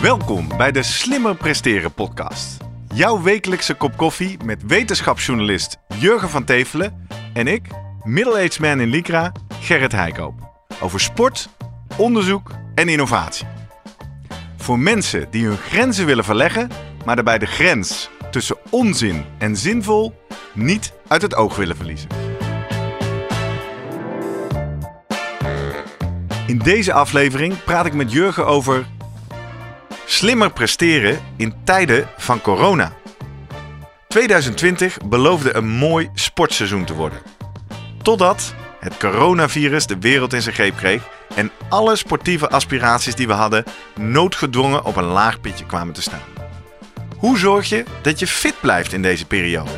Welkom bij de Slimmer Presteren podcast. Jouw wekelijkse kop koffie met wetenschapsjournalist Jurgen van Tevelen en ik, middle-aged man in Lycra, Gerrit Heikoop. Over sport, onderzoek en innovatie. Voor mensen die hun grenzen willen verleggen, maar daarbij de grens tussen onzin en zinvol niet uit het oog willen verliezen. In deze aflevering praat ik met Jurgen over slimmer presteren in tijden van corona. 2020 beloofde een mooi sportseizoen te worden. Totdat het coronavirus de wereld in zijn greep kreeg en alle sportieve aspiraties die we hadden noodgedwongen op een laag pitje kwamen te staan. Hoe zorg je dat je fit blijft in deze periode?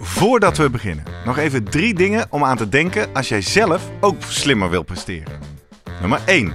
Voordat we beginnen, nog even drie dingen om aan te denken als jij zelf ook slimmer wil presteren. Nummer 1.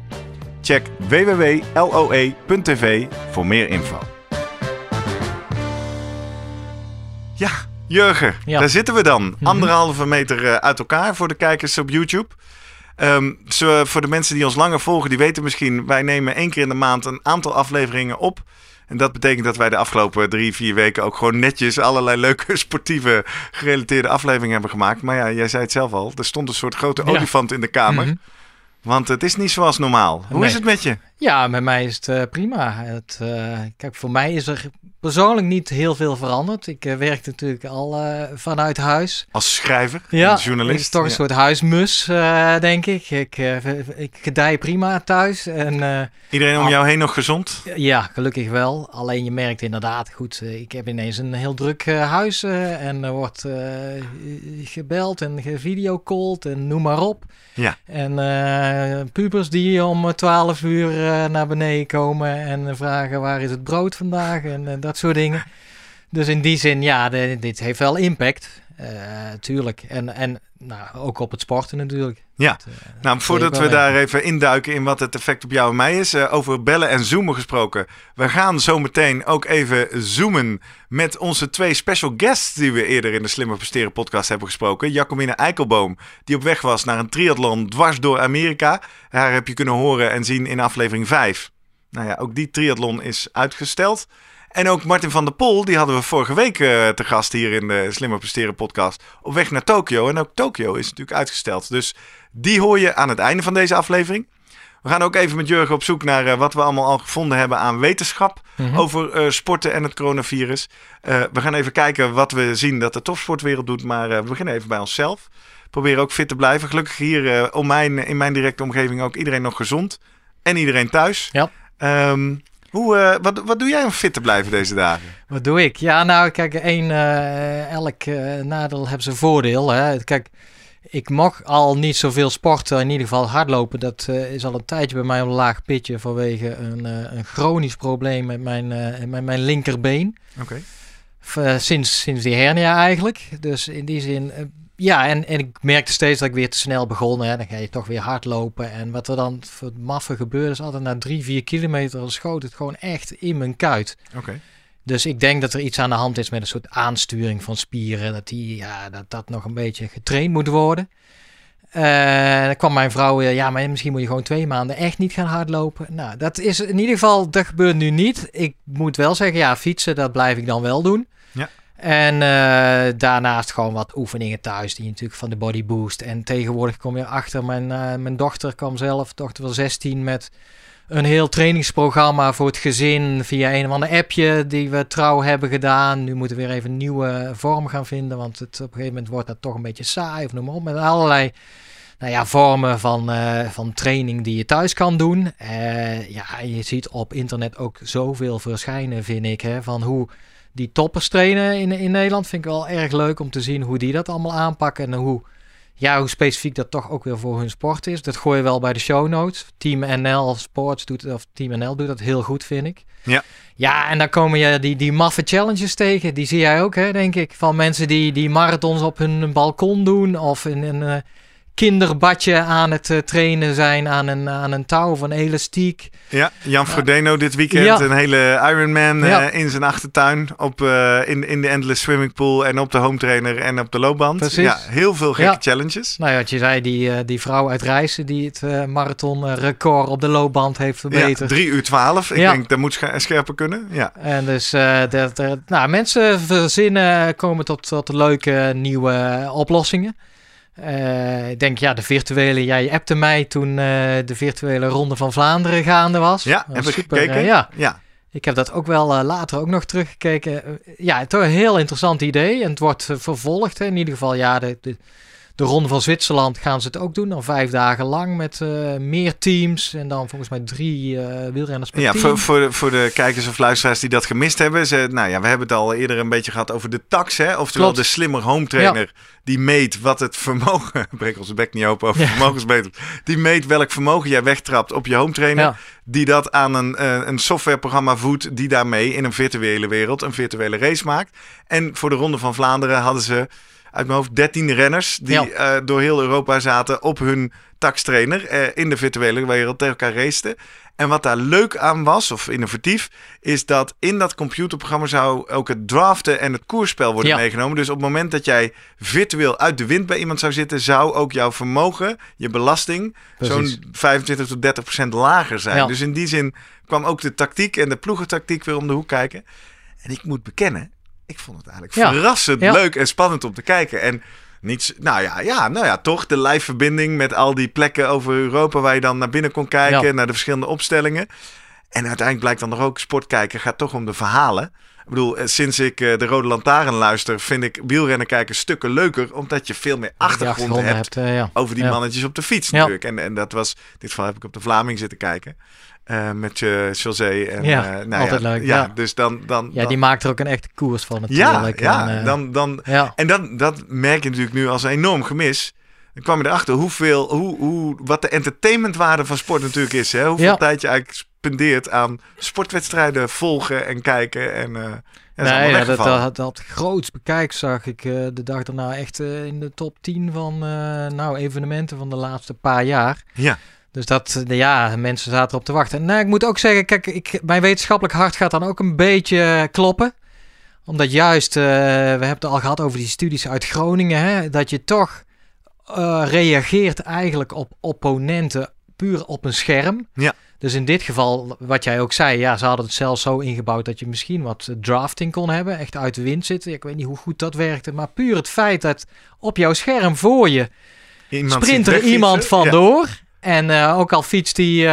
Check www.loe.tv voor meer info. Ja, Jurgen, Ja. daar zitten we dan. Anderhalve meter eh, uit elkaar voor de kijkers op YouTube. Ehm, zo, voor de mensen die ons langer volgen, die weten misschien... wij nemen één keer in de maand een aantal afleveringen op... En dat betekent dat wij de afgelopen drie, vier weken ook gewoon netjes allerlei leuke sportieve gerelateerde afleveringen hebben gemaakt. Maar ja, jij zei het zelf al, er stond een soort grote Ja. olifant in de kamer. Mhm. Want het is niet zoals normaal. Hoe Nee. is het met je? Ja, met mij is het eh, prima. Het, eh, kijk, voor mij is er persoonlijk niet heel veel veranderd. Ik eh, werk natuurlijk al eh, vanuit huis. Als schrijver, Ja, als journalist. het is toch een Ja. soort huismus, eh, denk ik. Ik, ik gedij prima thuis. En Iedereen om jou heen nog gezond? ja, gelukkig wel. Alleen je merkt inderdaad, goed, ik heb ineens een heel druk huis. en er wordt gebeld en gevideocalled en noem maar op. Ja. En pubers die om 12 uur naar beneden komen en vragen waar is het brood vandaag en eh, dat soort dingen. Dus in die zin, ja, de- dit heeft wel impact. eh, tuurlijk. En, en nou, ook op het sporten natuurlijk. Ja. Dat, eh, Nou, voordat we daar even. induiken in wat het effect op jou en mij is, eh, over bellen en zoomen gesproken. We gaan zo meteen ook even zoomen met onze twee special guests die we eerder in de Slimmer Presteren podcast hebben gesproken. Jacomine Eikelboom, die op weg was naar een triathlon dwars door Amerika. Haar heb je kunnen horen en zien in aflevering 5. Nou ja, ook die triathlon is uitgesteld. En ook Martin van der Pol, die hadden we vorige week eh, te gast hier in de Slimmer Presteren podcast. Op weg naar Tokio. En ook Tokio is natuurlijk uitgesteld. Dus die hoor je aan het einde van deze aflevering. We gaan ook even met Jurgen op zoek naar eh, wat we allemaal al gevonden hebben aan wetenschap Mhm. over eh, sporten en het coronavirus. We gaan even kijken wat we zien dat de topsportwereld doet, maar we beginnen even bij onszelf. Proberen ook fit te blijven. Gelukkig hier om mijn, in mijn directe omgeving ook iedereen nog gezond. En iedereen thuis. Ja. Ehm, hoe, eh, wat, wat doe jij om fit te blijven deze dagen? Wat doe ik? Ja, nou, kijk, één, eh, elk eh, nadeel heeft zijn voordeel. Hè. Kijk, ik mag al niet zoveel sporten, in ieder geval hardlopen. Dat is al een tijdje bij mij een laag pitje vanwege een, een chronisch probleem met mijn, met mijn linkerbeen. Oké. Sinds, sinds die hernia eigenlijk. Dus in die zin, eh, ja, en, en ik merkte steeds dat ik weer te snel begon. Hè. Dan ga je toch weer hardlopen. En wat er dan voor het maffe gebeurde, is altijd na drie, vier kilometer schoot het gewoon echt in mijn kuit. Oké. Dus ik denk dat er iets aan de hand is met een soort aansturing van spieren. Dat die, ja, dat, dat nog een beetje getraind moet worden. Eh, dan kwam mijn vrouw weer, ja, maar misschien moet je gewoon twee maanden echt niet gaan hardlopen. Nou, dat is in ieder geval, dat gebeurt nu niet. Ik moet wel zeggen, ja, fietsen, dat blijf ik dan wel doen. Ja. En eh, daarnaast gewoon wat oefeningen thuis, die natuurlijk van de body boost. En tegenwoordig kom je achter, mijn, eh, mijn dochter kwam zelf, dochter van 16, met een heel trainingsprogramma voor het gezin via een of ander appje die we trouw hebben gedaan. Nu moeten we weer even een nieuwe vorm gaan vinden, want het, op een gegeven moment wordt dat toch een beetje saai of noem maar op. Met allerlei nou ja, vormen van, eh, van training die je thuis kan doen. Ja, je ziet op internet ook zoveel verschijnen, vind ik, hè, van hoe die toppers trainen in, in Nederland. Vind ik wel erg leuk om te zien hoe die dat allemaal aanpakken en hoe ja, hoe specifiek dat toch ook weer voor hun sport is. Dat gooi je wel bij de show notes. Team NL Sports doet of Team NL doet dat heel goed, vind ik. Ja. Ja, en dan komen je die, die maffe challenges tegen. Die zie jij ook, hè, denk ik. Van mensen die, die marathons op hun balkon doen. Of in een kinderbadje aan het uh, trainen zijn aan een, aan een touw een elastiek. Ja, Jan Frodeno dit weekend Ja. een hele Ironman eh, in zijn achtertuin. Op, eh, in, in de Endless Swimming Pool en op de home trainer en op de loopband. Precies. Ja, heel veel gekke Ja. challenges. Nou ja, wat je zei, die, eh, die vrouw uit Rijssen die het eh marathonrecord op de loopband heeft Ja, verbeterd. 3 uur 12. Ik denk dat moet scherper kunnen. Ja. En dus eh, dat, nou, mensen verzinnen, komen tot, tot leuke nieuwe oplossingen. Eh, ik denk, ja, de virtuele, jij appte mij toen eh, de virtuele Ronde van Vlaanderen gaande was. Ja, heb ik super, gekeken? eh, ja, ja. ik heb dat ook wel later ook nog teruggekeken. Ja, toch een heel interessant idee. En het wordt vervolgd. Hè. In ieder geval, ja, de, de, de Ronde van Zwitserland gaan ze het ook doen. Dan vijf dagen lang met eh, meer teams. En dan volgens mij drie eh, wielrenners per Ja, team. voor, voor, de, voor de kijkers of luisteraars die dat gemist hebben. Ze, nou ja, we hebben het al eerder een beetje gehad over de tax. Hè? Oftewel Klopt. de slimmer home trainer. Die meet wat het vermogen... Breek onze bek niet open over Ja. Die meet welk vermogen jij wegtrapt op je home trainer. Ja. Die dat aan een, eh, een softwareprogramma voedt. Die daarmee in een virtuele wereld een virtuele race maakt. En voor de Ronde van Vlaanderen hadden ze uit mijn hoofd 13 renners. Die Ja. eh, door heel Europa zaten op hun taxtrainer. eh, in de virtuele wereld tegen elkaar raceten. En wat daar leuk aan was, of innovatief, is dat in dat computerprogramma zou ook het draften en het koersspel worden Ja. meegenomen. Dus op het moment dat jij virtueel uit de wind bij iemand zou zitten, zou ook jouw vermogen, je belasting, zo'n 25 tot 30 procent lager zijn. Ja. Dus in die zin kwam ook de tactiek en de ploegentactiek weer om de hoek kijken. En ik moet bekennen, ik vond het eigenlijk Ja. verrassend Ja. leuk en spannend om te kijken. En niets, nou ja, ja, nou ja, toch de live verbinding met al die plekken over Europa waar je dan naar binnen kon kijken, naar de verschillende opstellingen. En uiteindelijk blijkt dan nog ook sport kijken gaat toch om de verhalen. Ik bedoel, eh, sinds ik eh, de Rode Lantaarn luister, vind ik wielrennen kijken stukken leuker, omdat je veel meer achtergrond hebt hebt, eh, ja. over die Ja. mannetjes op de fiets Ja. natuurlijk. En, en dat was, in dit geval heb ik op de Vlaming zitten kijken. met uh, José. En, Ja, nou altijd ja, leuk, Ja, ja. dus dan... dan Ja, dan- die maakt er ook een echte koers van ja, natuurlijk. ja, En, eh, dan, dan, ja. en dat, dat merk je natuurlijk nu als een enorm gemis. Dan kwam je erachter hoeveel, hoe, hoe, wat de entertainmentwaarde van sport natuurlijk is. Hè? Hoeveel Ja. tijd je eigenlijk spendeert aan sportwedstrijden volgen en kijken. En, eh, dat is allemaal Nee, ja, dat, dat, dat groots bekijk zag ik eh, de dag daarna echt eh, in de top 10 van eh, nou, evenementen van de laatste paar jaar. Ja. Dus dat, eh, ja, mensen zaten erop te wachten. En nou, ik moet ook zeggen, kijk, ik, mijn wetenschappelijk hart gaat dan ook een beetje eh, kloppen. Omdat juist, eh, we hebben het al gehad over die studies uit Groningen, hè, dat je toch eh, reageert eigenlijk op opponenten puur op een scherm. Ja. Dus in dit geval, wat jij ook zei, ja, ze hadden het zelfs zo ingebouwd dat je misschien wat eh, drafting kon hebben. Echt uit de wind zitten. Ik weet niet hoe goed dat werkte. Maar puur het feit dat op jouw scherm voor je Iemand sprint er iemand Ja. vandoor. En eh, ook al fietst hij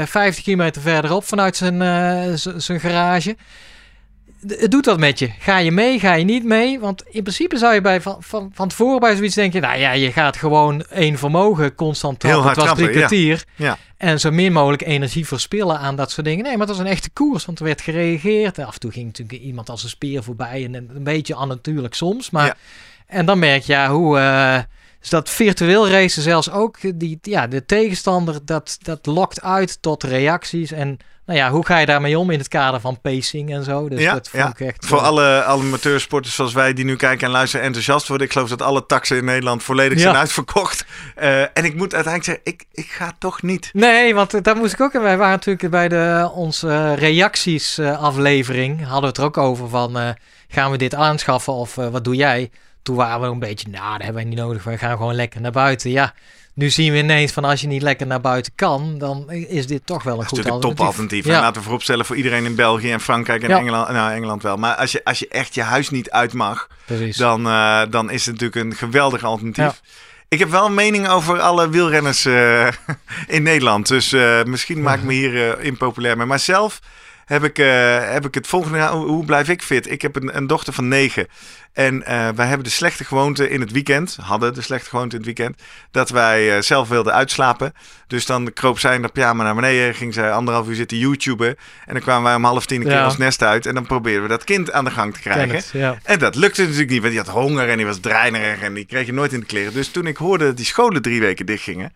eh 50 kilometer verderop vanuit zijn, zijn garage. Het doet wat met je. Ga je mee, ga je niet mee? Want in principe zou je bij van, van, van tevoren bij zoiets denken... nou ja, je gaat gewoon één vermogen constant Heel trappen. hard Het was drie ja. kwartier. Ja. En zo min mogelijk energie verspillen aan dat soort dingen. Nee, maar het was een echte koers, want er werd gereageerd. Af en toe ging natuurlijk iemand als een speer voorbij. En een beetje onnatuurlijk soms. Maar, Ja. En dan merk je ja, hoe... eh, dus dat virtueel racen zelfs ook, die, ja, de tegenstander, dat, dat lokt uit tot reacties. En nou ja, hoe ga je daarmee om in het kader van pacing en zo? Dus Ja, dat vond ja. ik echt... Voor eh, alle amateursporters zoals wij die nu kijken en luisteren enthousiast worden. Ik geloof dat alle taxen in Nederland volledig Ja. zijn uitverkocht. Eh, en ik moet uiteindelijk zeggen, ik, ik ga toch niet. Nee, want eh, daar moest ik ook. Wij waren natuurlijk bij de, onze reacties aflevering. Hadden we het er ook over van gaan we dit aanschaffen of wat doe jij? Toen waren we een beetje, nou, dat hebben wij niet nodig. Wij gaan gewoon lekker naar buiten. Ja, nu zien we ineens van als je niet lekker naar buiten kan, dan is dit toch wel een Dat is goed alternatief. topalternatief. Ja. En laten we vooropstellen voor iedereen in België en Frankrijk en Ja. Engeland. Nou, Engeland wel. Maar als je, als je echt je huis niet uit mag, Precies. dan, eh, dan is het natuurlijk een geweldig alternatief. Ik heb wel een mening over alle wielrenners eh, in Nederland. Dus eh, misschien maak ik me hier impopulair mee. Maar zelf heb ik, heb ik het volgende. Hoe, hoe blijf ik fit? Ik heb een, een dochter van negen. En eh, wij hebben de slechte gewoonte in het weekend, hadden de slechte gewoonte in het weekend, dat wij eh, zelf wilden uitslapen. Dus dan kroop zij in de pyjama naar beneden, ging zij anderhalf uur zitten YouTuben. En dan kwamen wij om half tien een keer Ja. ons nest uit. En dan probeerden we dat kind aan de gang te krijgen. Ken het, ja. En dat lukte natuurlijk niet, want die had honger en die was dreinerig en die kreeg je nooit in de kleren. Dus toen ik hoorde dat die scholen drie weken dichtgingen,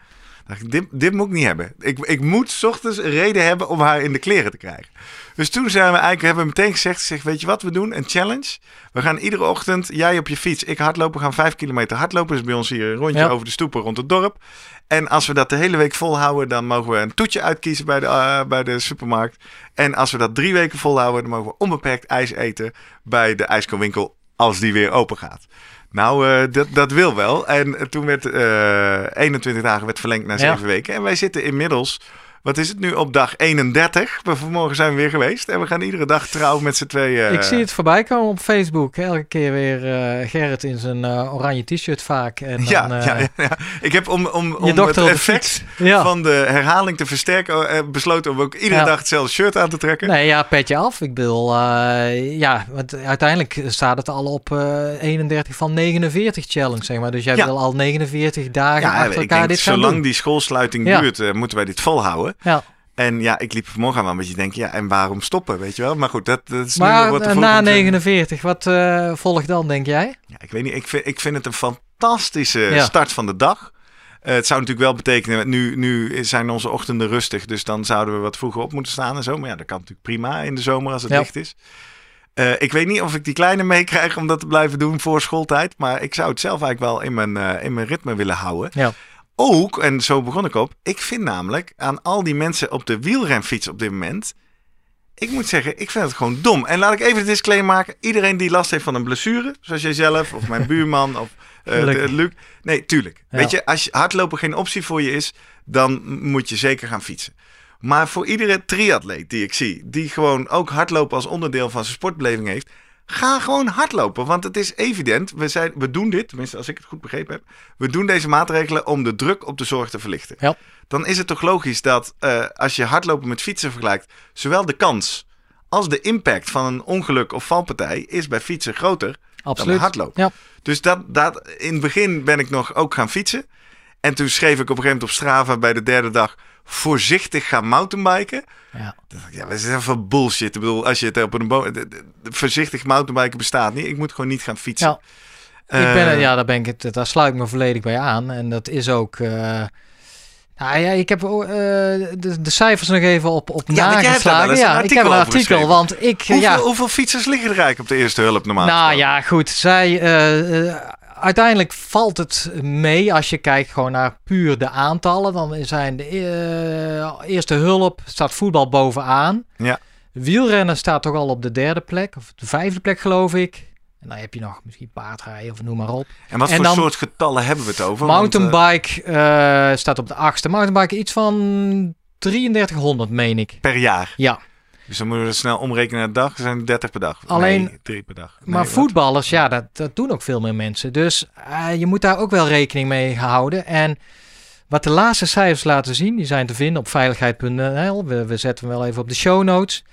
dacht ik, dit, dit moet ik niet hebben. Ik, ik moet 's ochtends een reden hebben om haar in de kleren te krijgen. Dus toen zijn we eigenlijk, hebben we meteen gezegd, zeg, weet je wat we doen? Een challenge. We gaan iedere ochtend, jij op je fiets, ik hardlopen, we gaan vijf kilometer hardlopen. Dus bij ons hier een rondje Ja. over de stoepen rond het dorp. En als we dat de hele week volhouden, dan mogen we een toetje uitkiezen bij de, eh, bij de supermarkt. En als we dat drie weken volhouden, dan mogen we onbeperkt ijs eten bij de ijskoolwinkel als die weer open gaat. Nou, eh, dat, dat wil wel. En eh, toen werd eh 21 dagen werd verlengd naar Ja. 7 weken. En wij zitten inmiddels, wat is het nu, op dag 31. Maar vanmorgen zijn we weer geweest. En we gaan iedere dag trouw met z'n tweeën. Ik zie het voorbij komen op Facebook. Elke keer weer eh, Gerrit in zijn eh, oranje t-shirt vaak. En dan, Ja, eh, ja, ja, ja. Ik heb om, om, om het effect. Ja. van de herhaling te versterken eh, besloten om ook iedere dag hetzelfde shirt aan te trekken. Nee, ja, petje af. Ik bedoel, eh, ja, want uiteindelijk staat het al op eh 31 van 49 challenge, zeg maar. Dus jij wil al 49 dagen Ja, achter elkaar denk, dit gaan zolang doen. die schoolsluiting duurt, eh, moeten wij dit volhouden. Ja. En ja, ik liep vanmorgen wel een beetje denken, ja, en waarom stoppen, weet je wel? Maar goed, dat, dat is nu Maar wat de eh, na 49, wat eh volgt dan, denk jij? Ja, ik weet niet, ik vind, ik vind het een fantastische Ja. start van de dag. Eh, het zou natuurlijk wel betekenen, nu, nu zijn onze ochtenden rustig, dus dan zouden we wat vroeger op moeten staan en zo. Maar ja, dat kan natuurlijk prima in de zomer als het Ja. licht is. Ik weet niet of ik die kleine meekrijg om dat te blijven doen voor schooltijd. Maar ik zou het zelf eigenlijk wel in mijn, in mijn ritme willen houden. Ja. Ook, en zo begon ik op, ik vind namelijk aan al die mensen op de wielrenfiets op dit moment... Ik moet zeggen, ik vind het gewoon dom. En laat ik even de disclaimer maken. Iedereen die last heeft van een blessure, zoals jijzelf of mijn buurman of eh, de- Luc. Nee, tuurlijk. Ja. Weet je, als je hardlopen geen optie voor je is, dan moet je zeker gaan fietsen. Maar voor iedere triatleet die ik zie, die gewoon ook hardlopen als onderdeel van zijn sportbeleving heeft, ga gewoon hardlopen. Want het is evident, we, zijn, we doen dit, tenminste als ik het goed begrepen heb, we doen deze maatregelen om de druk op de zorg te verlichten. Ja. Dan is het toch logisch dat eh, als je hardlopen met fietsen vergelijkt, zowel de kans als de impact van een ongeluk of valpartij is bij fietsen groter dan Absoluut. hardlopen. Ja. Dus dat, dat, in het begin ben ik nog ook gaan fietsen. En toen schreef ik op een gegeven moment op Strava bij de derde dag voorzichtig gaan mountainbiken. Ja. Ja, dat is even bullshit. Ik bedoel, als je het op een boom... Voorzichtig mountainbiken bestaat niet. Ik moet gewoon niet gaan fietsen. Ja. ik ben, Eh, ja, daar, ben ik daar sluit ik me volledig bij aan. En dat is ook... nou ja, ik heb eh, de, de cijfers nog even op, op Ja, nageslagen. Ja, ik heb een artikel, want ik... Hoeveel, ja, hoeveel fietsers liggen er eigenlijk op de eerste hulp normaal Nou ja, goed. Zij, uiteindelijk valt het mee als je kijkt gewoon naar puur de aantallen. Dan zijn de eh, eerste hulp, staat voetbal bovenaan. Ja. Wielrennen staat toch al op de derde plek, of de vijfde plek geloof ik. En dan heb je nog misschien paardrijden of noem maar op. En wat en voor dan- soort getallen hebben we het over? Mountainbike eh, staat op de achtste. Mountainbike iets van 3300 meen ik. per jaar. Ja, Dus dan moeten we snel omrekenen naar de dag. Er zijn 30 per dag. Alleen- Nee, drie per dag. Nee, Maar wat? voetballers, ja, dat, dat doen ook veel meer mensen. Dus eh, je moet daar ook wel rekening mee houden. En wat de laatste cijfers laten zien, die zijn te vinden op veiligheid.nl. We, we zetten hem wel even op de show notes.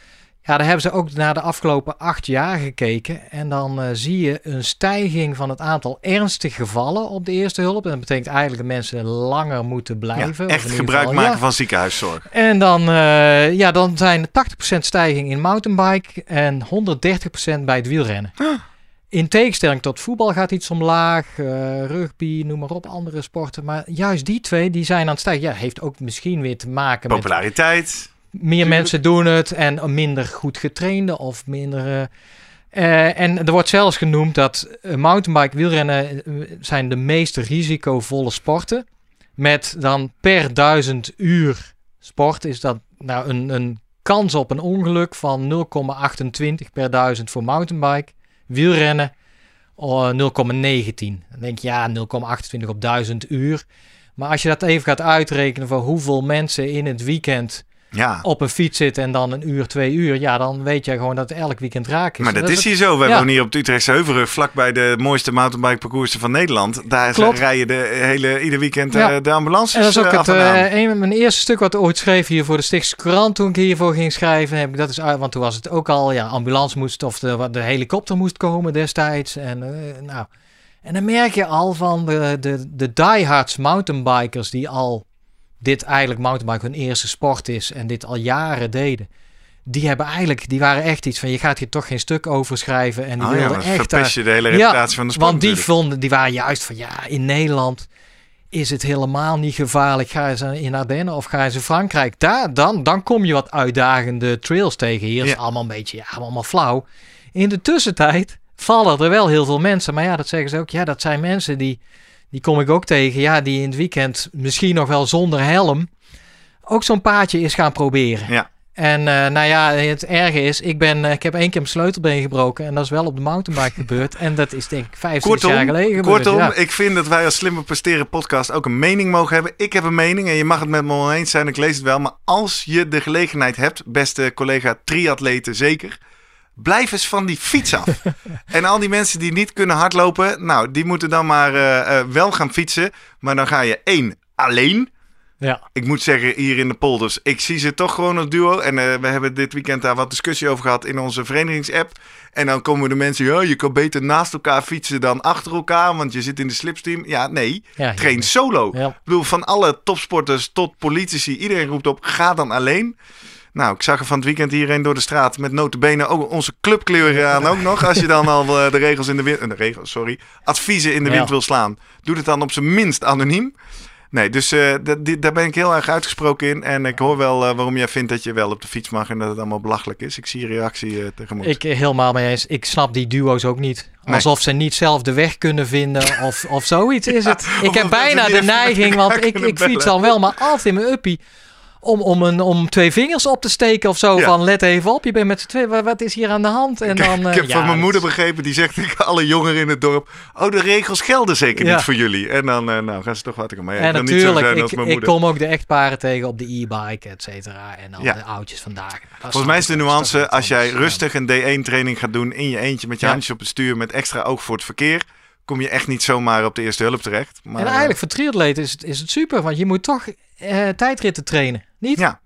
Ja, daar hebben ze ook naar de afgelopen acht jaar gekeken. En dan eh, zie je een stijging van het aantal ernstige gevallen op de eerste hulp. En dat betekent eigenlijk dat mensen langer moeten Ja, blijven. of echt gebruik geval- maken ja. van ziekenhuiszorg. En dan, eh, ja, dan zijn er 80% stijging in mountainbike en 130% bij het wielrennen. In tegenstelling tot voetbal gaat iets omlaag, eh, rugby, noem maar op, andere sporten. Maar juist die twee, die zijn aan het stijgen. Ja, heeft ook misschien weer te maken met Populariteit. Meer mensen doen het en minder goed getrainde of minder... eh, eh, en er wordt zelfs genoemd dat eh, mountainbike, wielrennen zijn de meest risicovolle sporten. Met dan per duizend uur sport is dat nou een, een kans op een ongeluk van 0,28 per duizend voor mountainbike. Wielrennen oh, 0,19. Dan denk je ja, 0,28 op 1000 uur. Maar als je dat even gaat uitrekenen voor hoeveel mensen in het weekend Ja. op een fiets zit en dan een uur, twee uur, ja, dan weet je gewoon dat het elk weekend raak is. Maar dat is het- hier zo. Wij ja. wonen hier op de Utrechtse Heuvelrug, vlakbij de mooiste mountainbike parcoursen van Nederland. Daar Klopt. rijden de hele, ieder weekend Ja. eh, de ambulances En dat is ook eh, het, eh, een, mijn eerste stuk wat ik ooit schreef hier voor de Stichtse Courant toen ik hiervoor ging schrijven. Heb ik dat is want toen was het ook al, ja, ambulance moest of de, de helikopter moest komen destijds. En, nou, en dan merk je al van de, de, de diehards mountainbikers die al dit eigenlijk mountainbike hun eerste sport is en dit al jaren deden. Die hebben eigenlijk, die waren echt iets van je gaat hier toch geen stuk over schrijven. En die Oh ja, wilden dan echt daar- je de hele Ja, reputatie van de sport want die vonden, die waren juist van ja, in Nederland is het helemaal niet gevaarlijk. Ga eens in Ardennen of ga eens in Frankrijk. Daar, dan, dan kom je wat uitdagende trails tegen. Hier is Ja. allemaal een beetje, ja, allemaal flauw. In de tussentijd vallen er wel heel veel mensen. Maar ja, dat zeggen ze ook. Ja, dat zijn mensen die, die kom ik ook tegen. Ja, die in het weekend misschien nog wel zonder helm ook zo'n paadje is gaan proberen. Ja. En eh, nou ja, het erge is, ik, ben, eh, ik heb één keer mijn sleutelbeen gebroken. En dat is wel op de mountainbike gebeurd. En dat is denk ik 25 jaar geleden gebeurd. kortom ja. ik vind dat wij als Slimmer Presteren podcast ook een mening mogen hebben. Ik heb een mening en je mag het met me oneens zijn, ik lees het wel. Maar als je de gelegenheid hebt, beste collega triatleten zeker, blijf eens van die fiets af. en al die mensen die niet kunnen hardlopen, nou, die moeten dan maar eh, eh, wel gaan fietsen. Maar dan ga je één, alleen... Ja. Ik moet zeggen, hier in de polders, ik zie ze toch gewoon als duo. En eh, we hebben dit weekend daar wat discussie over gehad in onze verenigingsapp. En dan komen de mensen, ja, je kan beter naast elkaar fietsen dan achter elkaar, want je zit in de slipstream. Ja, nee, Ja, train solo. Ik bedoel, van alle topsporters tot politici, iedereen roept op, ga dan alleen. Nou, ik zag er van het weekend hierheen door de straat met notenbenen ook onze clubkleuren aan ook nog. Als je dan al eh, de regels in de wind, eh, de regels, sorry, adviezen in de Ja. wind wil slaan, doe het dan op zijn minst anoniem. Nee, dus eh, daar ben ik heel erg uitgesproken in. En ik hoor wel waarom jij vindt dat je wel op de fiets mag en dat het allemaal belachelijk is. Ik zie je reactie eh tegemoet. Ik helemaal mee eens. Ik snap die duo's ook niet. Nee. Alsof ze niet zelf de weg kunnen vinden of, of zoiets is het. Ik heb bijna de neiging, want ik, ik fiets dan wel, maar altijd in mijn uppie. Om, om, een, om twee vingers op te steken of zo. Ja. Van let even op, je bent met z'n twee. Wat, is hier aan de hand? En dan, eh, ik heb ja, van mijn moeder begrepen, die zegt tegen alle jongeren in het dorp... Oh, de regels gelden zeker Ja. niet voor jullie. En dan eh, nou, gaan ze toch wat ik maar ja, ik En wil niet zo natuurlijk, zijn als ik, mijn ik kom ook de echtparen tegen op de e-bike, et cetera. En dan de oudjes vandaag. Volgens mij is de ik, nuance, als jij rustig een D1-training gaat doen in je eentje met je handjes op het stuur met extra oog voor het verkeer, kom je echt niet zomaar op de eerste hulp terecht. Maar, en eigenlijk voor triatleten is het, is het super, want je moet toch eh, tijdritten trainen, niet? ja,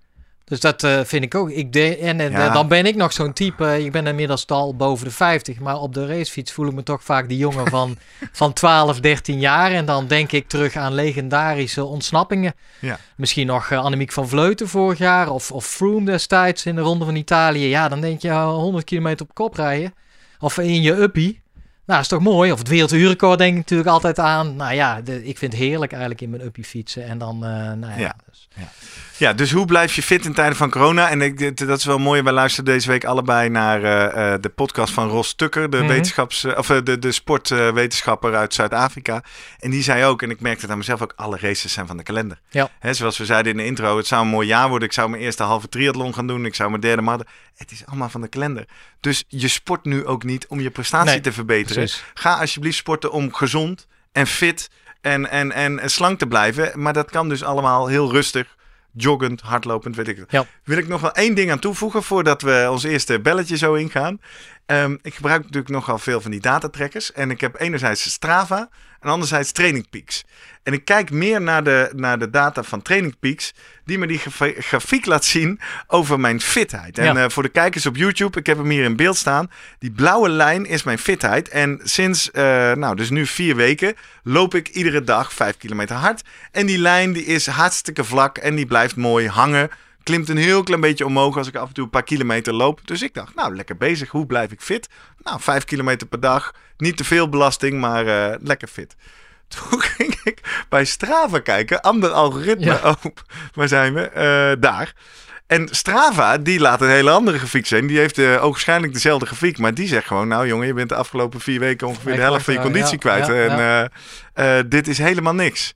Dus dat eh, vind ik ook. Ik de, en Ja. dan ben ik nog zo'n type. eh, Ik ben inmiddels al boven de 50. Maar op de racefiets voel ik me toch vaak die jongen van, van 12, 13 jaar. En dan denk ik terug aan legendarische ontsnappingen. Ja. Misschien nog Annemiek van Vleuten vorig jaar. Of, of Froome destijds in de Ronde van Italië. Ja, dan denk je eh, 100 kilometer op kop rijden. Of in je uppie. Nou, is toch mooi. Of het werelduurrecord denk ik natuurlijk altijd aan. Nou ja, de- ik vind het heerlijk eigenlijk in mijn uppie fietsen. En dan, eh, nou ja. Ja. dus- Ja, dus hoe blijf je fit in tijden van corona? En ik, dat is wel mooi. Wij luisteren deze week allebei naar eh, eh, de podcast van Ros Tukker, de, Mhm. wetenschaps, eh, of, de, de sportwetenschapper uit Zuid-Afrika. En die zei ook, en ik merkte het aan mezelf ook, alle races zijn van de kalender. Ja. Hè, zoals we zeiden in de intro, het zou een mooi jaar worden. Ik zou mijn eerste halve triathlon gaan doen. Ik zou mijn derde madden. Het is allemaal van de kalender. Dus je sport nu ook niet om je prestatie Nee, te verbeteren. precies. Ga alsjeblieft sporten om gezond en fit en, en, en slank te blijven. Maar dat kan dus allemaal heel rustig, joggend, hardlopend, weet ik het. Ja. Wil ik nog wel één ding aan toevoegen voordat we ons eerste belletje zo ingaan. Ehm, ik gebruik natuurlijk nogal veel van die datatrackers. En ik heb enerzijds Strava en anderzijds Training Peaks. En ik kijk meer naar de, naar de data van Training Peaks, die me die graf- grafiek laat zien over mijn fitheid. En Ja. eh, voor de kijkers op YouTube, ik heb hem hier in beeld staan. Die blauwe lijn is mijn fitheid. En sinds, eh, nou, dus nu vier weken, loop ik iedere dag vijf kilometer hard. En die lijn die is hartstikke vlak en die blijft mooi hangen. Klimt een heel klein beetje omhoog als ik af en toe een paar kilometer loop. Dus ik dacht, nou, lekker bezig. Hoe blijf ik fit? Nou, vijf kilometer per dag. Niet te veel belasting, maar eh, lekker fit. Toen ging ik bij Strava kijken. Ander algoritme. Ja. Oh, waar zijn we? Eh, daar. En Strava, die laat een hele andere grafiek zijn. Die heeft eh, ook waarschijnlijk dezelfde grafiek. Maar die zegt gewoon, nou jongen, je bent de afgelopen vier weken ongeveer de helft van je conditie kwijt. en dit is helemaal niks.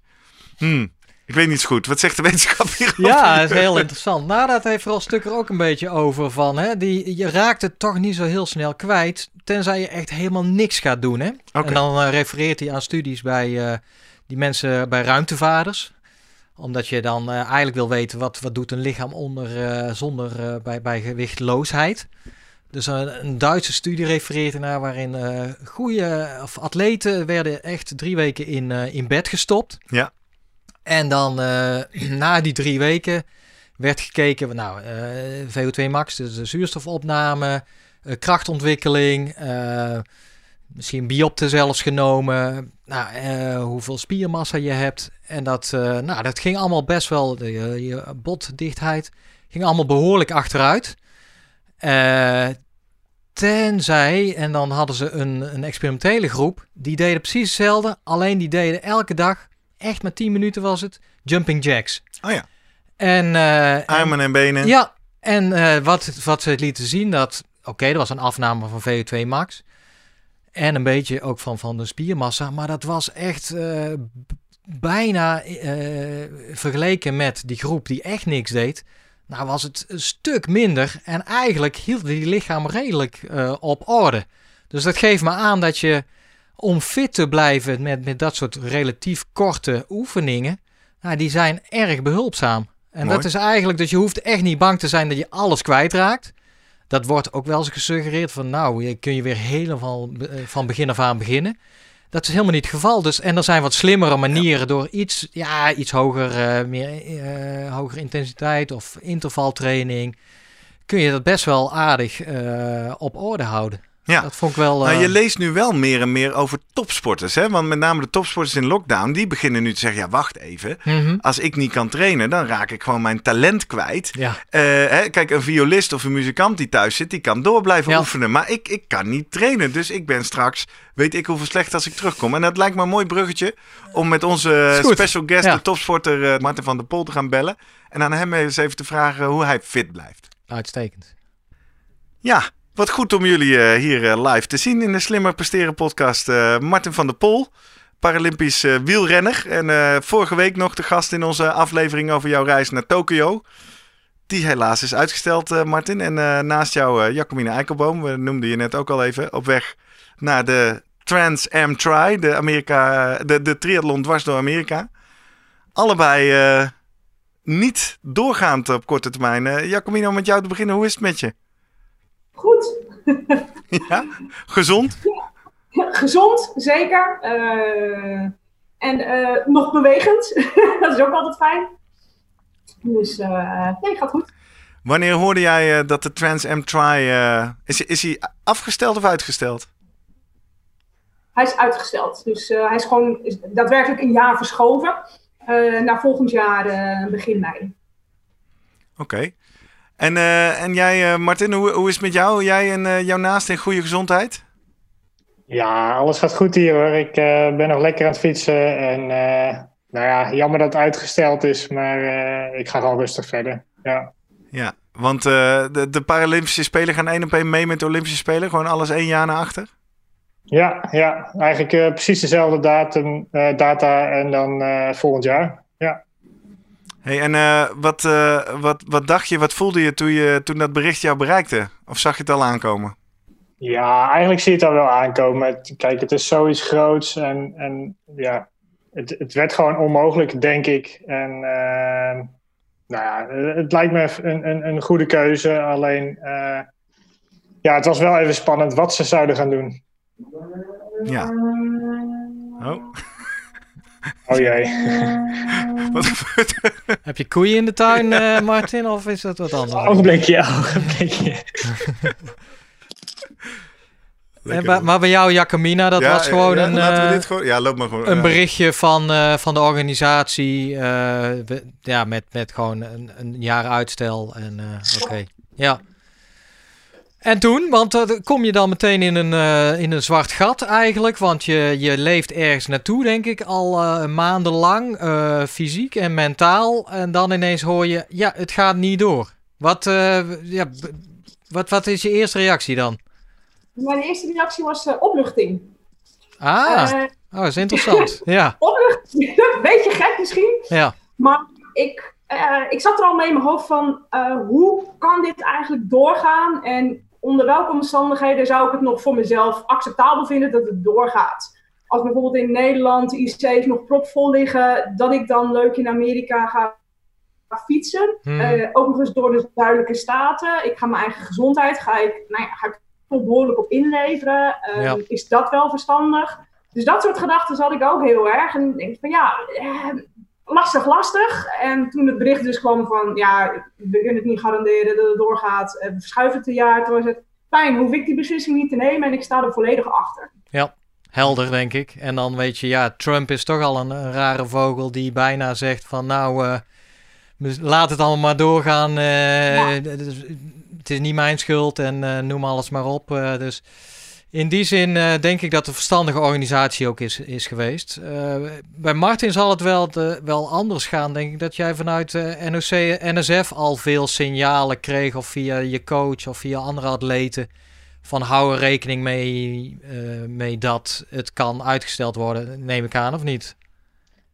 Hmm, ik weet niet zo goed. Wat zegt de wetenschap hierover? Ja, dat is heel interessant. Nou, dat heeft vooral Stukker ook een beetje over van, hè, die, je raakt het toch niet zo heel snel kwijt, tenzij je echt helemaal niks gaat doen, hè. En dan eh, refereert hij aan studies bij eh, die mensen bij ruimtevaarders. Omdat je dan eh, eigenlijk wil weten wat, wat doet een lichaam onder, zonder bij, bij gewichtloosheid. Dus een, een Duitse studie refereert ernaar waarin eh goede of atleten werden echt drie weken in, in bed gestopt. Ja. En dan eh, na die drie weken werd gekeken, nou, eh, VO2 max, dus de zuurstofopname, eh, krachtontwikkeling, misschien biopte zelfs genomen, nou, hoeveel spiermassa je hebt. En dat, nou, dat ging allemaal best wel, de, je, botdichtheid ging allemaal behoorlijk achteruit. Tenzij, en dan hadden ze een, een experimentele groep, die deden precies hetzelfde, alleen die deden elke dag, echt maar 10 minuten was het, jumping jacks. Oh ja, En, en- armen en benen. ja, en eh, wat, wat ze lieten zien, dat oké, er was een afname van VO2 max. En een beetje ook van, van de spiermassa. Maar dat was echt eh, bijna vergeleken met die groep die echt niks deed. Nou was het een stuk minder. En eigenlijk hielden die lichaam redelijk op orde. Dus dat geeft me aan dat je om fit te blijven met, met dat soort relatief korte oefeningen. Nou, die zijn erg behulpzaam. En Mooi. dat is eigenlijk, dus je hoeft echt niet bang te zijn dat je alles kwijtraakt. Dat wordt ook wel eens gesuggereerd van, nou, je kun je weer helemaal eh, van begin af aan beginnen. Dat is helemaal niet het geval. Dus, en er zijn wat slimmere manieren door iets, ja, iets hoger, eh, meer, eh, hogere intensiteit of intervaltraining. Kun je dat best wel aardig op orde houden. Ja. Dat vond ik wel. Nou, eh, je leest nu wel meer en meer over topsporters. Hè? Want met name de topsporters in lockdown, die beginnen nu te zeggen: ja, wacht even. mhm. Als ik niet kan trainen, dan raak ik gewoon mijn talent kwijt. Ja, Eh, hè, kijk, een violist of een muzikant die thuis zit, die kan door blijven Ja. oefenen. Maar ik, ik kan niet trainen. Dus ik ben straks, weet ik hoeveel slecht als ik terugkom. En dat lijkt me een mooi bruggetje om met onze special guest, Ja. de topsporter eh, Martin van der Pol, te gaan bellen. En aan hem eens even te vragen hoe hij fit blijft. uitstekend. Ja, wat goed om jullie eh, hier eh, live te zien in de Slimmer Presteren podcast. Eh, Martin van der Pol, Paralympisch wielrenner. En vorige week nog de gast in onze aflevering over jouw reis naar Tokio. Die helaas is uitgesteld, Martin. En naast jou uh, Jacomine Eikelboom, we noemden je net ook al even, op weg naar de Trans Am Tri, de, Amerika, de, de triathlon dwars door Amerika. Allebei niet doorgaand op korte termijn. Jacomine, om met jou te beginnen, hoe is het met je? Goed. Ja, gezond? Gezond, zeker. Eh, en eh, nog bewegend. dat is ook altijd fijn. Dus eh, nee, gaat goed. Wanneer hoorde jij dat de Trans Am eh, is, is hij afgesteld of uitgesteld? Hij is uitgesteld. Dus hij is gewoon is daadwerkelijk een jaar verschoven. naar volgend jaar begin mei. Oké. En, eh, en jij, eh, Martin, hoe, hoe is het met jou? Jij en eh, jouw naast in goede gezondheid? Ja, alles gaat goed hier hoor. Ik ben nog lekker aan het fietsen. En nou ja, jammer dat het uitgesteld is, maar ik ga gewoon rustig verder. Ja. Ja, want de, de Paralympische Spelen gaan één op één mee met de Olympische Spelen. Gewoon alles één jaar naar achter. Ja, ja, eigenlijk precies dezelfde datum, data en dan volgend jaar. Hey, en eh, wat, eh, wat, wat dacht je, wat voelde je toen, je toen dat bericht jou bereikte? Of zag je het al aankomen? ja, eigenlijk zie je het al wel aankomen. Kijk, het is zoiets groots en, en ja, het, het werd gewoon onmogelijk, denk ik. En eh, nou ja, het lijkt me een, een, een goede keuze. Alleen, eh, ja, het was wel even spannend wat ze zouden gaan doen. Ja. Oh, Oh jee. wat gebeurt er? Heb je koeien in de tuin, eh, Martin, of is dat wat anders? Ogenblikje, ogenblikje. Maar bij jou, Jacamina, dat Ja, was gewoon ja, een, Laten we eh, dit gewoon... Ja, loop maar gewoon. een ja. berichtje van, eh, van de organisatie. eh, we- ja, met, met gewoon een, een jaar uitstel. En eh, oké. Ja. En toen, want eh, dan kom je dan meteen in een, eh, in een zwart gat eigenlijk. Want je, je leeft ergens naartoe, denk ik, al eh, maandenlang. eh, fysiek en mentaal. En dan ineens hoor je, ja, het gaat niet door. Wat, eh, ja, wat, wat is je eerste reactie dan? Mijn eerste reactie was eh, opluchting. Ah, Eh, oh, dat is interessant. Ja, opluchting, beetje gek misschien. ja. Maar ik, eh, ik zat er al mee in mijn hoofd van eh, hoe kan dit eigenlijk doorgaan en onder welke omstandigheden zou ik het nog voor mezelf acceptabel vinden dat het doorgaat. als bijvoorbeeld in Nederland de IC's nog propvol liggen, dat ik dan leuk in Amerika ga fietsen. Hmm. Eh, ook nog eens door de zuidelijke staten. Ik ga mijn eigen gezondheid, ga ik, nou ja, ga ik behoorlijk op inleveren. Ehm, Ja. Is dat wel verstandig? Dus dat soort gedachten had ik ook heel erg. En ik denk van ja, eh, lastig, lastig. En toen het bericht dus kwam van ja, we kunnen het niet garanderen dat het doorgaat. eh, We verschuiven het een jaar. Toen was het fijn, hoef ik die beslissing niet te nemen en ik sta er volledig achter. Helder, denk ik. En dan weet je, ja, Trump is toch al een, een rare vogel die bijna zegt van nou, eh, laat het allemaal maar doorgaan. eh, Ja. het, is, het is niet mijn schuld en eh, noem alles maar op. eh, dus in die zin eh, denk ik dat het een verstandige organisatie ook is, is geweest. Eh, bij Martin zal het wel, de, wel anders gaan, denk ik. Dat jij vanuit eh, NOC, NSF al veel signalen kreeg of via je coach of via andere atleten van hou er rekening mee, eh, mee dat het kan uitgesteld worden, neem ik aan, of niet?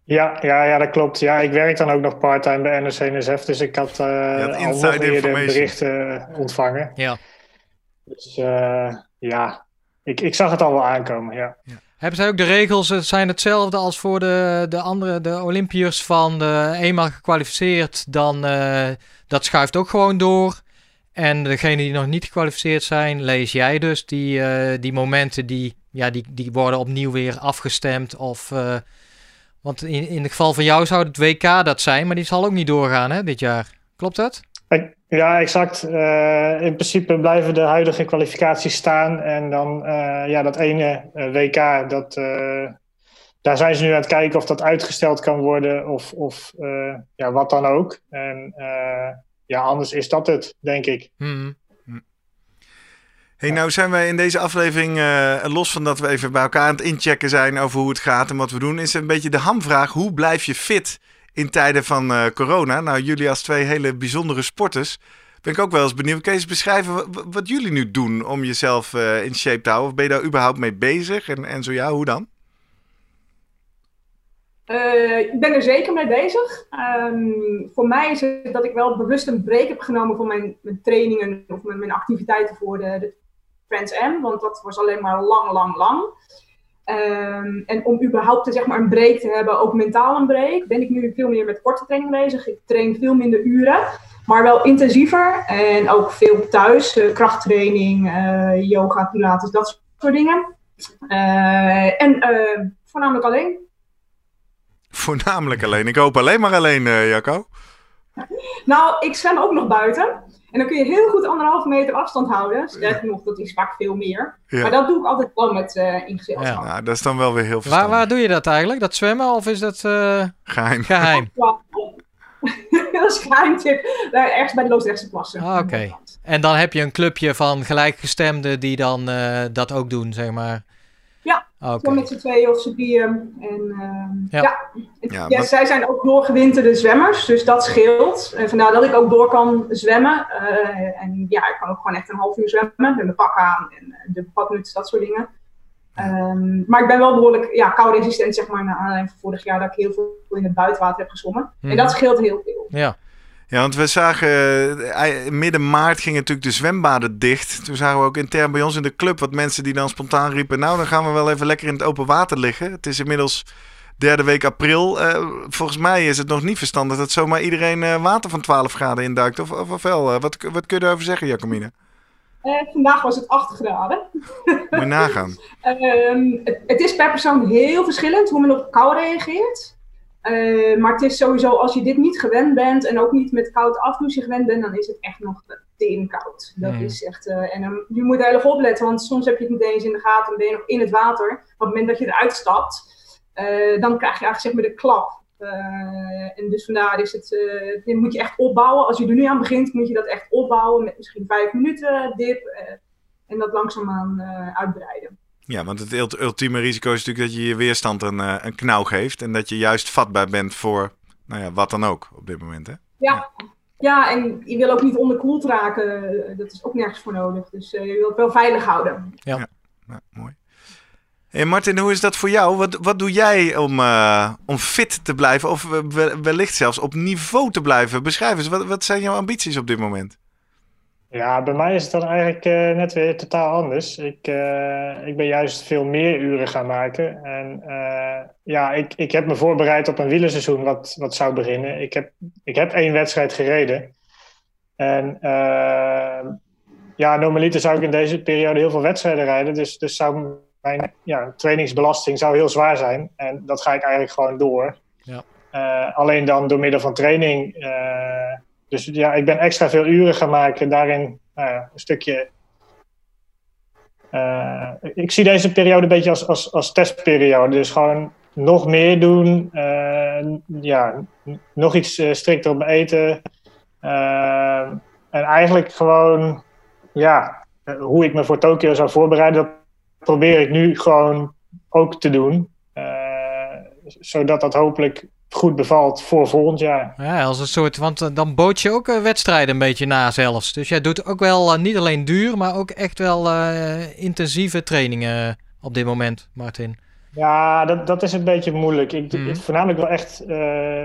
Ja, ja, ja, dat klopt. Ja, ik werk dan ook nog part-time bij NRC-NSF, dus ik had, eh had al nog information. berichten ontvangen. Ja. Dus eh, ja, ik, ik zag het al wel aankomen, ja. Hebben zij ook de regels, het zijn hetzelfde als voor de, de andere, de Olympiërs van de, eenmaal gekwalificeerd, dan eh, dat schuift ook gewoon door. En degenen die nog niet gekwalificeerd zijn, lees jij dus die, eh, die momenten die, ja, die, die worden opnieuw weer afgestemd. Of, eh, want in, in het geval van jou zou het WK dat zijn, maar die zal ook niet doorgaan hè, dit jaar. Klopt dat? Ja, exact. Eh, in principe blijven de huidige kwalificaties staan. En dan eh, ja, dat ene eh, WK, dat, eh, daar zijn ze nu aan het kijken of dat uitgesteld kan worden of, of eh, ja, wat dan ook. En eh, ja, anders is dat het, denk ik. Hmm. Hey, nou zijn wij in deze aflevering, eh, los van dat we even bij elkaar aan het inchecken zijn over hoe het gaat en wat we doen, is een beetje de hamvraag: hoe blijf je fit in tijden van eh, corona? Nou, jullie als twee hele bijzondere sporters, ben ik ook wel eens benieuwd. Eens beschrijven wa- wa- wat, jullie nu doen om jezelf eh, in shape te houden? Of ben je daar überhaupt mee bezig? En, en zo ja, hoe dan? Eh, ik ben er zeker mee bezig. Ehm, voor mij is het dat ik wel bewust een break heb genomen van mijn, mijn trainingen of mijn, mijn activiteiten voor de, de Trans Am. Want dat was alleen maar lang, lang, lang. Ehm, en om überhaupt zeg maar, een break te hebben, ook mentaal een break, ben ik nu veel meer met korte training bezig. Ik train veel minder uren, maar wel intensiever. En ook veel thuis, eh, krachttraining, eh, yoga, pilates, dat soort dingen. Eh, en voornamelijk alleen. Voornamelijk alleen. Ik hoop alleen maar alleen, Jacco. Nou, ik zwem ook nog buiten. En dan kun je heel goed anderhalve meter afstand houden. Sterker nog, dat is vaak veel meer. Ja. Maar dat doe ik altijd wel met eh in gezelschap. Nou, dat is dan wel weer heel Waar, verstandig. waar doe je dat eigenlijk? Dat zwemmen of is dat eh, Geheim. geheim? Ja. dat is een geheimtip. Daar ergens bij de Loosdrechtse plassen. Ah, oké. En dan heb je een clubje van gelijkgestemden die dan eh, dat ook doen, zeg maar. Ja, Oké. Gewoon met z'n tweeën of z'n drieën. En ehm, Ja. ja. Ja, zij zijn ook doorgewinterde zwemmers, dus dat scheelt. En vandaar dat ik ook door kan zwemmen. Eh, en ja, ik kan ook gewoon echt een half uur zwemmen met mijn pak aan en eh, de badmuts, dat soort dingen. Ehm, maar ik ben wel behoorlijk ja, kou-resistent, zeg maar, naar aanleiding van vorig jaar dat ik heel veel in het buitenwater heb gezwommen. Mhm. En dat scheelt heel veel. Ja. Ja, want we zagen eh, midden maart gingen natuurlijk de zwembaden dicht. Toen zagen we ook intern bij ons in de club wat mensen die dan spontaan riepen: Nou, dan gaan we wel even lekker in het open water liggen. Het is inmiddels derde week april. Eh, volgens mij is het nog niet verstandig dat zomaar iedereen eh, water van 12 graden induikt. Of, of, of wel? Eh, wat, wat kun je daarover zeggen, Jacomine? Eh, vandaag was het 8 graden. Moet je nagaan. Ehm, het, het is per persoon heel verschillend hoe men op kou reageert. Eh, maar het is sowieso, als je dit niet gewend bent en ook niet met koud afdouchen gewend bent, dan is het echt nog tering koud. Dat Mhm. is echt, eh, en dan, je moet er heel erg opletten, want soms heb je het niet eens in de gaten en ben je nog in het water. Op het moment dat je eruit stapt, eh, dan krijg je eigenlijk zeg maar de klap. Eh, en dus vandaar is het, eh, dit moet je echt opbouwen. Als je er nu aan begint, moet je dat echt opbouwen met misschien vijf minuten dip. en dat langzaamaan eh uitbreiden. Ja, want het ult- ultieme risico is natuurlijk dat je je weerstand een, een knauw geeft. En dat je juist vatbaar bent voor nou ja, wat dan ook op dit moment. Hè? Ja. ja, en je wil ook niet onderkoeld raken. Dat is ook nergens voor nodig. Dus eh, je wilt het wel veilig houden. Nou, mooi. Hey Martin, hoe is dat voor jou? Wat, wat doe jij om, eh, om fit te blijven of we- wellicht zelfs op niveau te blijven? Beschrijf eens, wat, wat zijn jouw ambities op dit moment? Ja, bij mij is het dan eigenlijk uh, net weer totaal anders. Ik, uh, ik ben juist veel meer uren gaan maken. En ja, ik, ik heb me voorbereid op een wielerseizoen wat, wat zou beginnen. Ik heb, ik heb één wedstrijd gereden. En ja, normaliter zou ik in deze periode heel veel wedstrijden rijden. Dus, dus zou mijn ja, trainingsbelasting zou heel zwaar zijn. En dat ga ik eigenlijk gewoon door. Ja. alleen dan door middel van training dus ja, ik ben extra veel uren gaan maken. Daarin nou een stukje. Uh, ik zie deze periode een beetje als, als, als testperiode. Dus gewoon nog meer doen. Ja, nog iets strikter op eten. en eigenlijk gewoon. Ja, hoe ik me voor Tokio zou voorbereiden. Dat probeer ik nu gewoon ook te doen. zodat dat hopelijk goed bevalt voor volgend jaar. Ja, als een soort, want eh, dan boot je ook eh, wedstrijden een beetje na zelfs. Dus jij doet ook wel eh, niet alleen duur, maar ook echt wel intensieve trainingen op dit moment, Martin. Ja, dat, dat is een beetje moeilijk. Ik doe mm. voornamelijk wel echt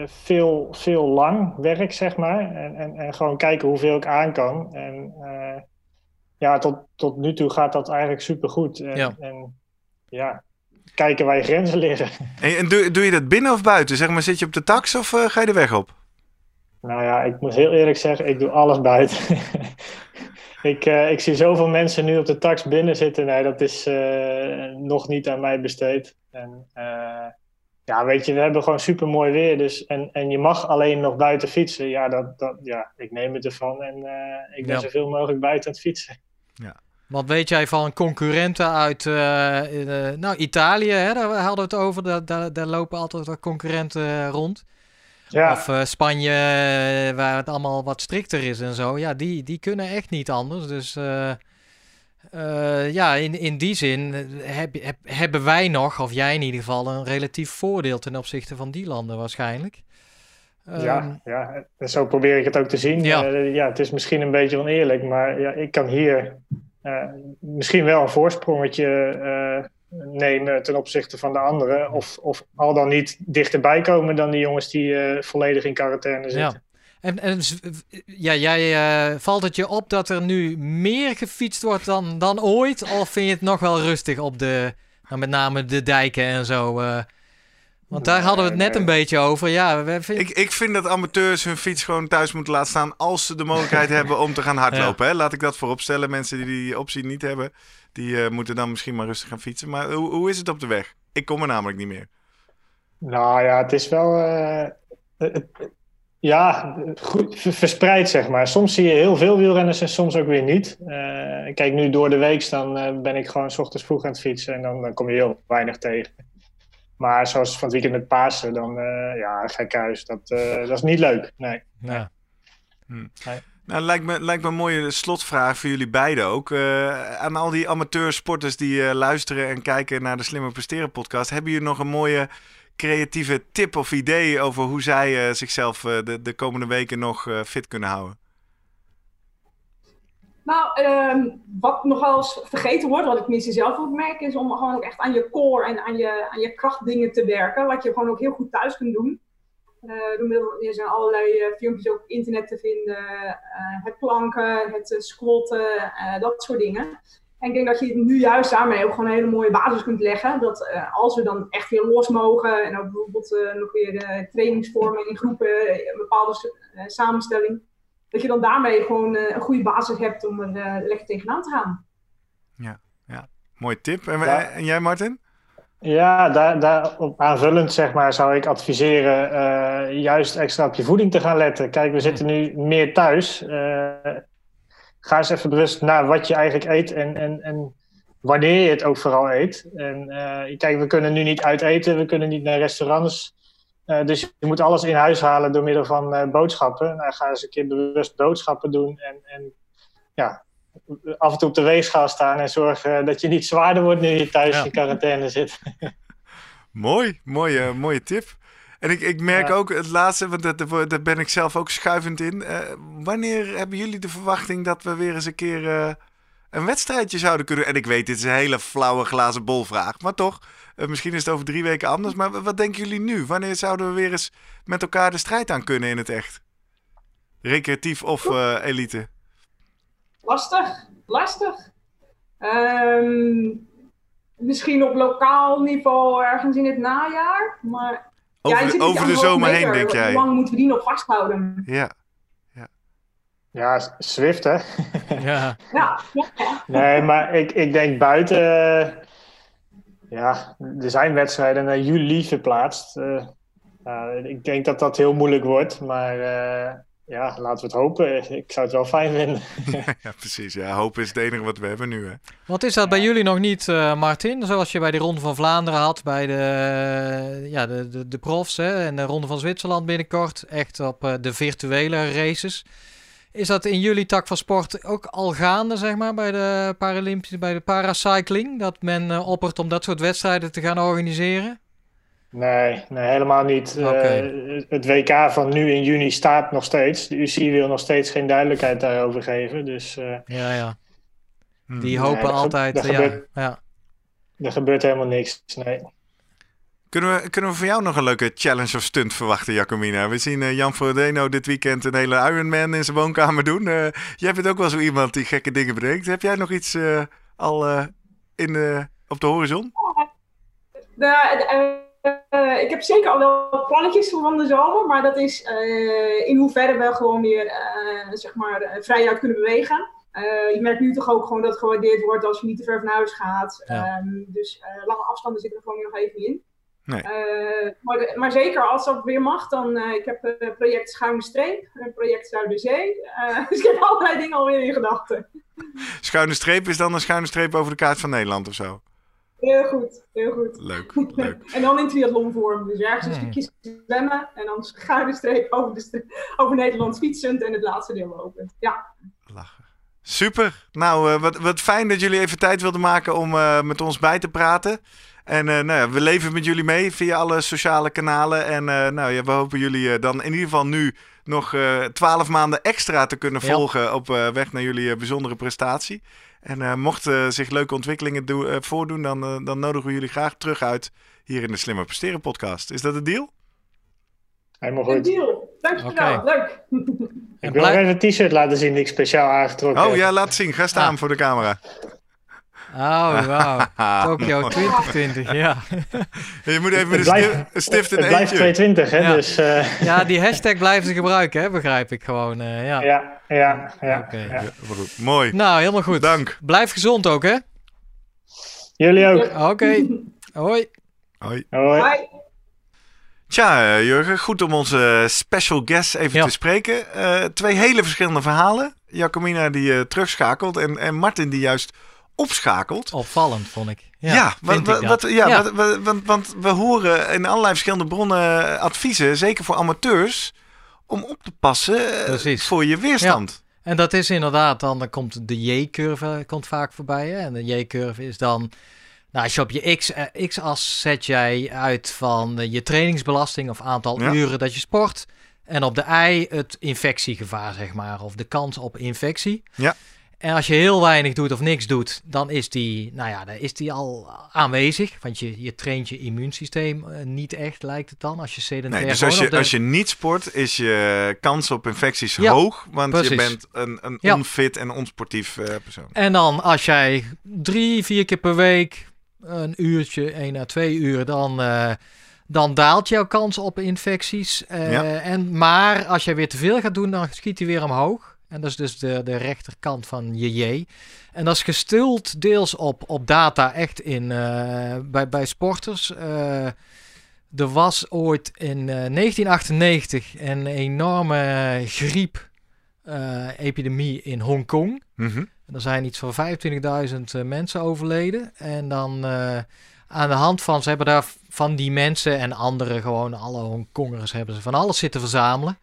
veel, veel lang werk, zeg maar. En, en, en gewoon kijken hoeveel ik aan kan. En ja, tot, tot nu toe gaat dat eigenlijk supergoed. En, ja. En, ja, kijken waar je grenzen liggen. En, en doe, doe je dat binnen of buiten? Zeg maar, zit je op de tax of uh, ga je de weg op? Nou ja, ik moet heel eerlijk zeggen, ik doe alles buiten. ik, uh, ik zie zoveel mensen nu op de tax binnen zitten. Nee, dat is uh, nog niet aan mij besteed. En, ja, weet je, we hebben gewoon super mooi weer. Dus, en, en je mag alleen nog buiten fietsen. Ja, dat, dat, ja ik neem het ervan en ik ben ja. zoveel mogelijk buiten aan het fietsen. Ja. Wat weet jij van concurrenten uit uh, nou, Italië? Hè? Daar hadden we het over. Daar, daar, daar lopen altijd wat concurrenten rond. Ja. Of uh, Spanje, waar het allemaal wat strikter is en zo. Ja, die, die kunnen echt niet anders. Dus uh, ja, in, in die zin heb, heb, hebben wij nog, of jij in ieder geval, een relatief voordeel ten opzichte van die landen waarschijnlijk. Ja, um, ja, zo probeer ik het ook te zien. Ja. ja, het is misschien een beetje oneerlijk, maar ja, ik kan hier eh, misschien wel een voorsprongetje eh, nemen ten opzichte van de anderen. Of, of al dan niet dichterbij komen dan die jongens die eh, volledig in quarantaine zitten. Ja. En, en ja, jij, valt het je op dat er nu meer gefietst wordt dan, dan ooit? Of vind je het nog wel rustig op de, nou, met name de dijken en zo? Want daar hadden we het net een beetje over. Ja, we ik, ik vind dat amateurs hun fiets gewoon thuis moeten laten staan als ze de mogelijkheid hebben om te gaan hardlopen. Hè? Laat ik dat vooropstellen. Mensen die die optie niet hebben, die uh, moeten dan misschien maar rustig gaan fietsen. Maar hoe, hoe is het op de weg? Ik kom er namelijk niet meer. Nou ja, het is wel... Uh, ja, goed verspreid zeg maar. Soms zie je heel veel wielrenners en soms ook weer niet. Uh, kijk, nu door de week dan ben ik gewoon s ochtends vroeg aan het fietsen en dan, dan kom je heel weinig tegen. Maar zoals van het weekend met Pasen, dan uh, ja, gek huis. Dat, uh, dat is niet leuk. Nee. Ja. Hm. Nou, lijkt me, lijkt me een mooie slotvraag voor jullie beiden ook. Uh, aan al die amateursporters die luisteren en kijken naar de Slimmer Presteren podcast. Hebben jullie nog een mooie creatieve tip of idee over hoe zij zichzelf de, de komende weken nog fit kunnen houden? Nou, um, wat nogal vergeten wordt, wat ik misschien zelf ook merk, is om gewoon ook echt aan je core en aan je, aan je krachtdingen te werken. Wat je gewoon ook heel goed thuis kunt doen. Uh, er zijn allerlei uh, filmpjes op internet te vinden. Uh, het planken, het squatten, dat soort dingen. En ik denk dat je nu juist daarmee ook gewoon een hele mooie basis kunt leggen. Dat als we dan echt weer los mogen en ook bijvoorbeeld nog weer trainingsvormen in groepen, een bepaalde samenstelling dat je dan daarmee gewoon uh, een goede basis hebt om er uh, lekker tegenaan te gaan. Ja, ja. mooi tip. En, ja. en jij Martin? Ja, daar, daar op aanvullend zeg maar, zou ik adviseren uh, juist extra op je voeding te gaan letten. Kijk, we zitten nu meer thuis. ga eens even bewust naar wat je eigenlijk eet en, en, en wanneer je het ook vooral eet. En kijk, we kunnen nu niet uiteten, we kunnen niet naar restaurants. Uh, dus je moet alles in huis halen door middel van uh, boodschappen. Nou, ga eens een keer bewust boodschappen doen. En, en ja, af en toe op de weegschaal staan en zorgen dat je niet zwaarder wordt nu je thuis in quarantaine zit. Mooi, mooie, mooie tip. En ik, ik merk ook het laatste, want daar, daar ben ik zelf ook schuivend in. Uh, wanneer hebben jullie de verwachting dat we weer eens een keer een wedstrijdje zouden kunnen? En ik weet, dit is een hele flauwe glazen bolvraag, maar toch. Uh, misschien is het over drie weken anders. Maar wat denken jullie nu? Wanneer zouden we weer eens met elkaar de strijd aan kunnen in het echt? Recreatief of uh, elite? lastig. Lastig. Ehm, misschien op lokaal niveau ergens in het najaar. Maar Over, ja, de- over zomer heen, denk jij? Hoe lang moeten we die nog vasthouden? Ja. Ja, Swift hè. Ja, Ja, ja. Nee, maar ik, ik denk buiten. eh, ja, er zijn wedstrijden naar juli verplaatst. Eh, ja, ik denk dat dat heel moeilijk wordt. Maar eh, ja, laten we het hopen. Ik zou het wel fijn vinden. ja, precies. Ja, hoop is het enige wat we hebben nu. Hè. Wat is dat bij jullie nog niet, eh, Martin? Zoals je bij de Ronde van Vlaanderen had, bij de, eh, ja, de, de, de profs hè, en de Ronde van Zwitserland binnenkort. Echt op eh, de virtuele races. Is dat in jullie tak van sport ook al gaande, zeg maar, bij de Paralympische, bij de paracycling? Dat men eh, oppert om dat soort wedstrijden te gaan organiseren? Nee, nee helemaal niet. Eh, het WK van nu in juni staat nog steeds. De UCI wil nog steeds geen duidelijkheid daarover geven. Dus eh, Ja, ja. Hm. Die hopen altijd. dat ja, gebeurt- ja. er gebeurt helemaal niks. Nee. Kunnen we, kunnen we van jou nog een leuke challenge of stunt verwachten, Jacomina? We zien eh, Jan Frodeno dit weekend een hele Ironman in zijn woonkamer doen. Eh, jij bent ook wel zo iemand die gekke dingen bedenkt. Heb jij nog iets eh, al eh, in, de op de horizon? De, ik heb zeker al wel plannetjes voor van de zomer, maar dat is eh, in hoeverre we gewoon weer eh, zeg maar, vrijuit kunnen bewegen. Eh, je merkt nu toch ook gewoon dat het gewaardeerd wordt als je niet te ver van huis gaat. Ja. Ehm, dus eh, lange afstanden zitten er gewoon nog even in. Nee. Eh, maar, de- maar zeker als dat weer mag, dan uh, ik heb een project Schuine Streep, een project Zuiderzee. Uh, dus ik heb allerlei dingen alweer in gedachten. Schuine streep is dan een schuine streep over de kaart van Nederland of zo? Heel goed, heel goed. Leuk, leuk. en dan in triathlonvorm. Dus ergens een stukje zwemmen en dan schuine streep over, de stre- over Nederland fietsend en het laatste deel lopen. Ja. Super. Nou, eh, wat, wat fijn dat jullie even tijd wilden maken om eh, met ons bij te praten. En eh, nou ja, we leven met jullie mee via alle sociale kanalen. En eh, nou ja, we hopen jullie eh, dan in ieder geval nu nog twaalf maanden extra te kunnen Ja. volgen op eh, weg naar jullie bijzondere prestatie. En eh mochten zich leuke ontwikkelingen doe- eh, voordoen, dan, dan nodigen we jullie graag terug uit hier in de Slimmer Presteren podcast. Is dat een deal? Helemaal een goed. deal. Dankjewel, Oké. leuk. En Ik wil nog even een t-shirt laten zien die ik speciaal aangetrokken Oh heb. ja, laat zien. Ga staan Ah. voor de camera. Oh, wauw. Tokyo Mooi. 2020, ja. Je moet even blijft- een stift en Het blijft eentje. 220, hè? Ja. Dus eh, Ja, die hashtag blijven ze gebruiken, hè, begrijp ik gewoon. eh, ja. ja, ja, ja. Goed. Mooi. Nou, helemaal goed. Dank. Blijf gezond ook, hè? Jullie ook. Oké. Hoi. Hoi. Hoi. Tja, eh, Jurgen, goed om onze special guest even Ja. te spreken. Eh, twee hele verschillende verhalen. Jacomina die eh, terugschakelt en, en Martin die juist opschakelt. Opvallend, vond ik. Ja, Ja, wat, wat, wat- ja, Ja. wat- wat- want, want we horen in allerlei verschillende bronnen adviezen, zeker voor amateurs, om op te passen Precies. voor je weerstand. En dat is inderdaad, dan, dan komt de J-curve komt vaak voorbij. Hè? En de J-curve is dan, nou, als je op je X, eh, X-as zet jij uit van eh, je trainingsbelasting of aantal Ja. uren dat je sport. En op de Y het infectiegevaar, zeg maar, of de kans op infectie. Ja. En als je heel weinig doet of niks doet, dan is die, nou ja, dan is die al aanwezig. Want je, je traint je immuunsysteem eh, niet echt, lijkt het dan, als je sedentair Nee, dus als je, de- als je niet sport, is je kans op infecties Ja, hoog, want je bent een, een Ja. onfit en onsportief persoon. En dan als jij drie, vier keer per week een uurtje, één à twee uur, dan, eh, dan daalt jouw kans op infecties. Eh, Ja. en, maar als jij weer te veel gaat doen, dan schiet hij weer omhoog. En dat is dus de, de rechterkant van je J. En dat is gestuld deels op, op data echt in, eh, bij, bij sporters. Er was ooit in eh, 1998 een enorme griep-epidemie in Hongkong. En Er zijn iets van 25.000 eh, mensen overleden. En dan eh, aan de hand van, ze hebben daar van die mensen en andere gewoon, alle Hongkongers hebben ze van alles zitten verzamelen.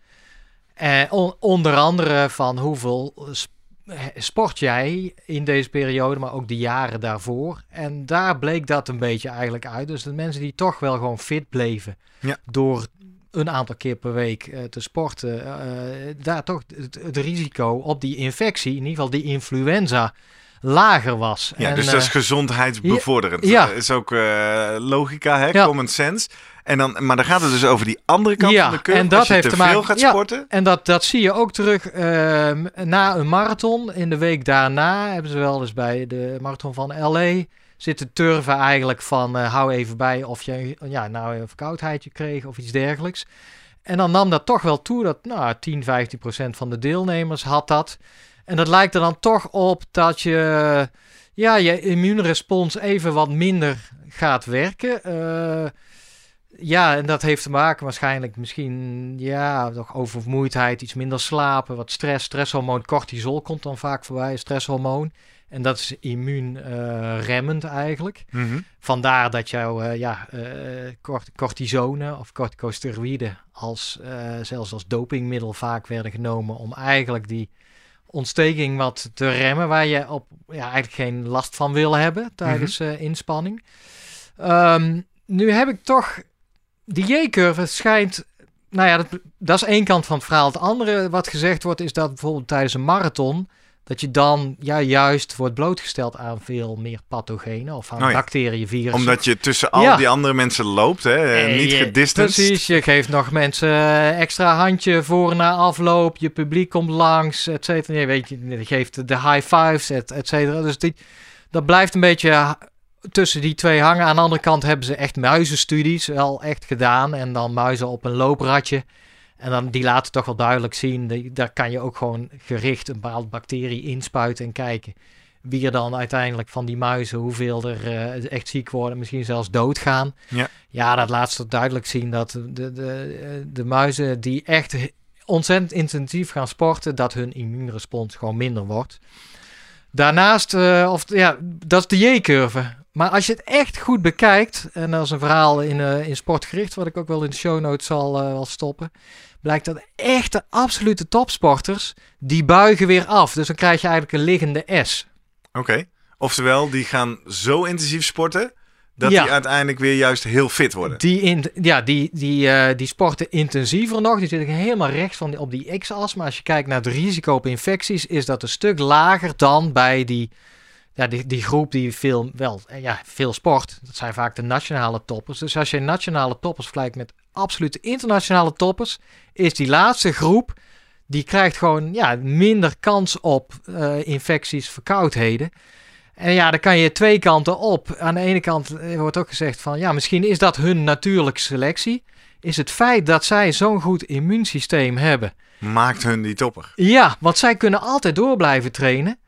En on- onder andere van hoeveel sp- eh, sport jij in deze periode, maar ook de jaren daarvoor. En daar bleek dat een beetje eigenlijk uit. Dus de mensen die toch wel gewoon fit bleven Ja. door een aantal keer per week eh, te sporten, eh, daar toch het, het risico op die infectie, in ieder geval die influenza, lager was. Ja, En, dus dat is eh, gezondheidsbevorderend. Ja. Dat is ook eh, logica, hè? Ja. common sense. En dan, maar dan gaat het dus over die andere kant Ja, van de curve. en dat Als je heeft te te maken- veel gaat ja. sporten. En dat, dat zie je ook terug ehm, na een marathon. In de week daarna hebben ze wel eens bij de marathon van LA zitten turven eigenlijk van eh, hou even bij of je ja, nou een verkoudheidje kreeg of iets dergelijks. En dan nam dat toch wel toe dat nou, 10, 15 procent van de deelnemers had dat. En dat lijkt er dan toch op dat je ja, je immuunrespons even wat minder gaat werken. Eh, ja, en dat heeft te maken waarschijnlijk misschien ja, toch oververmoeidheid, iets minder slapen, wat stress. Stresshormoon cortisol komt dan vaak voorbij, stresshormoon. En dat is immuunremmend eigenlijk. Mhm. Vandaar dat jouw eh, ja, eh, cort- cortisone of corticosteroïden als, eh, zelfs als dopingmiddel vaak werden genomen om eigenlijk die ontsteking wat te remmen, waar je op ja, eigenlijk geen last van wil hebben tijdens eh, inspanning. Ehm, nu heb ik toch die J-curve schijnt. Nou ja, dat, dat is één kant van het verhaal. Het andere wat gezegd wordt is dat bijvoorbeeld tijdens een marathon dat je dan ja, juist wordt blootgesteld aan veel meer pathogenen of aan Oh ja. bacteriën, virussen. Omdat je tussen al Ja. die andere mensen loopt, hè? En niet gedistanced. Precies, je geeft nog mensen eh, extra handje voor na afloop. Je publiek komt langs, et cetera. Je, weet, je je geeft de high fives, et, et cetera. Dus die, dat blijft een beetje tussen die twee hangen. Aan de andere kant hebben ze echt muizenstudies wel echt gedaan. En dan muizen op een loopratje. En dan, die laten toch wel duidelijk zien. die- daar kan je ook gewoon gericht een bepaalde bacterie inspuiten en kijken. Wie er dan uiteindelijk van die muizen, hoeveel er eh, echt ziek worden, misschien zelfs doodgaan. Ja. Ja, dat laat toch duidelijk zien dat de, de, de, muizen die echt ontzettend intensief gaan sporten, dat hun immuunrespons gewoon minder wordt. Daarnaast, eh, of ja, dat is de J-curve. Maar als je het echt goed bekijkt, en dat is een verhaal in, eh, in sportgericht, wat ik ook wel in de show notes zal wel stoppen, blijkt dat echte absolute topsporters, die buigen weer af. Dus dan krijg je eigenlijk een liggende S. Oké. Oftewel, die gaan zo intensief sporten dat Ja. die uiteindelijk weer juist heel fit worden. Die, in, ja, die, die, eh, die sporten intensiever nog. Die zitten helemaal rechts van die, op die x-as. Maar als je kijkt naar het risico op infecties, is dat een stuk lager dan bij die, ja, die, die groep die veel, wel, eh, ja, veel sport. Dat zijn vaak de nationale toppers. Dus als je nationale toppers vergelijkt met absolute internationale toppers, is die laatste groep, die krijgt gewoon ja, minder kans op eh, infecties, verkoudheden. En ja, dan kan je twee kanten op. Aan de ene kant eh, wordt ook gezegd van ja, misschien is dat hun natuurlijke selectie. Is het feit dat zij zo'n goed immuunsysteem hebben. Maakt hun die topper. Ja, want zij kunnen altijd door blijven trainen.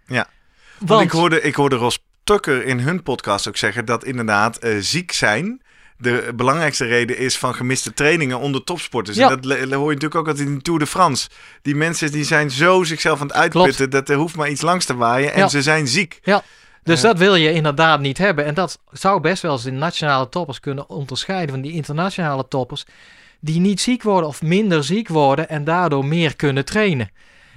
Ja. Want, Want ik hoorde, ik hoorde Ros Tucker in hun podcast ook zeggen dat inderdaad eh, ziek zijn de belangrijkste reden is van gemiste trainingen onder topsporters. Ja. En dat hoor je natuurlijk ook altijd in de Tour de France. Die mensen die zijn zo zichzelf aan het uitputten dat er hoeft maar iets langs te waaien en Ja. ze zijn ziek. dus Eh. dat wil je inderdaad niet hebben. En dat zou best wel eens de nationale toppers kunnen onderscheiden van die internationale toppers. Die niet ziek worden of minder ziek worden en daardoor meer kunnen trainen.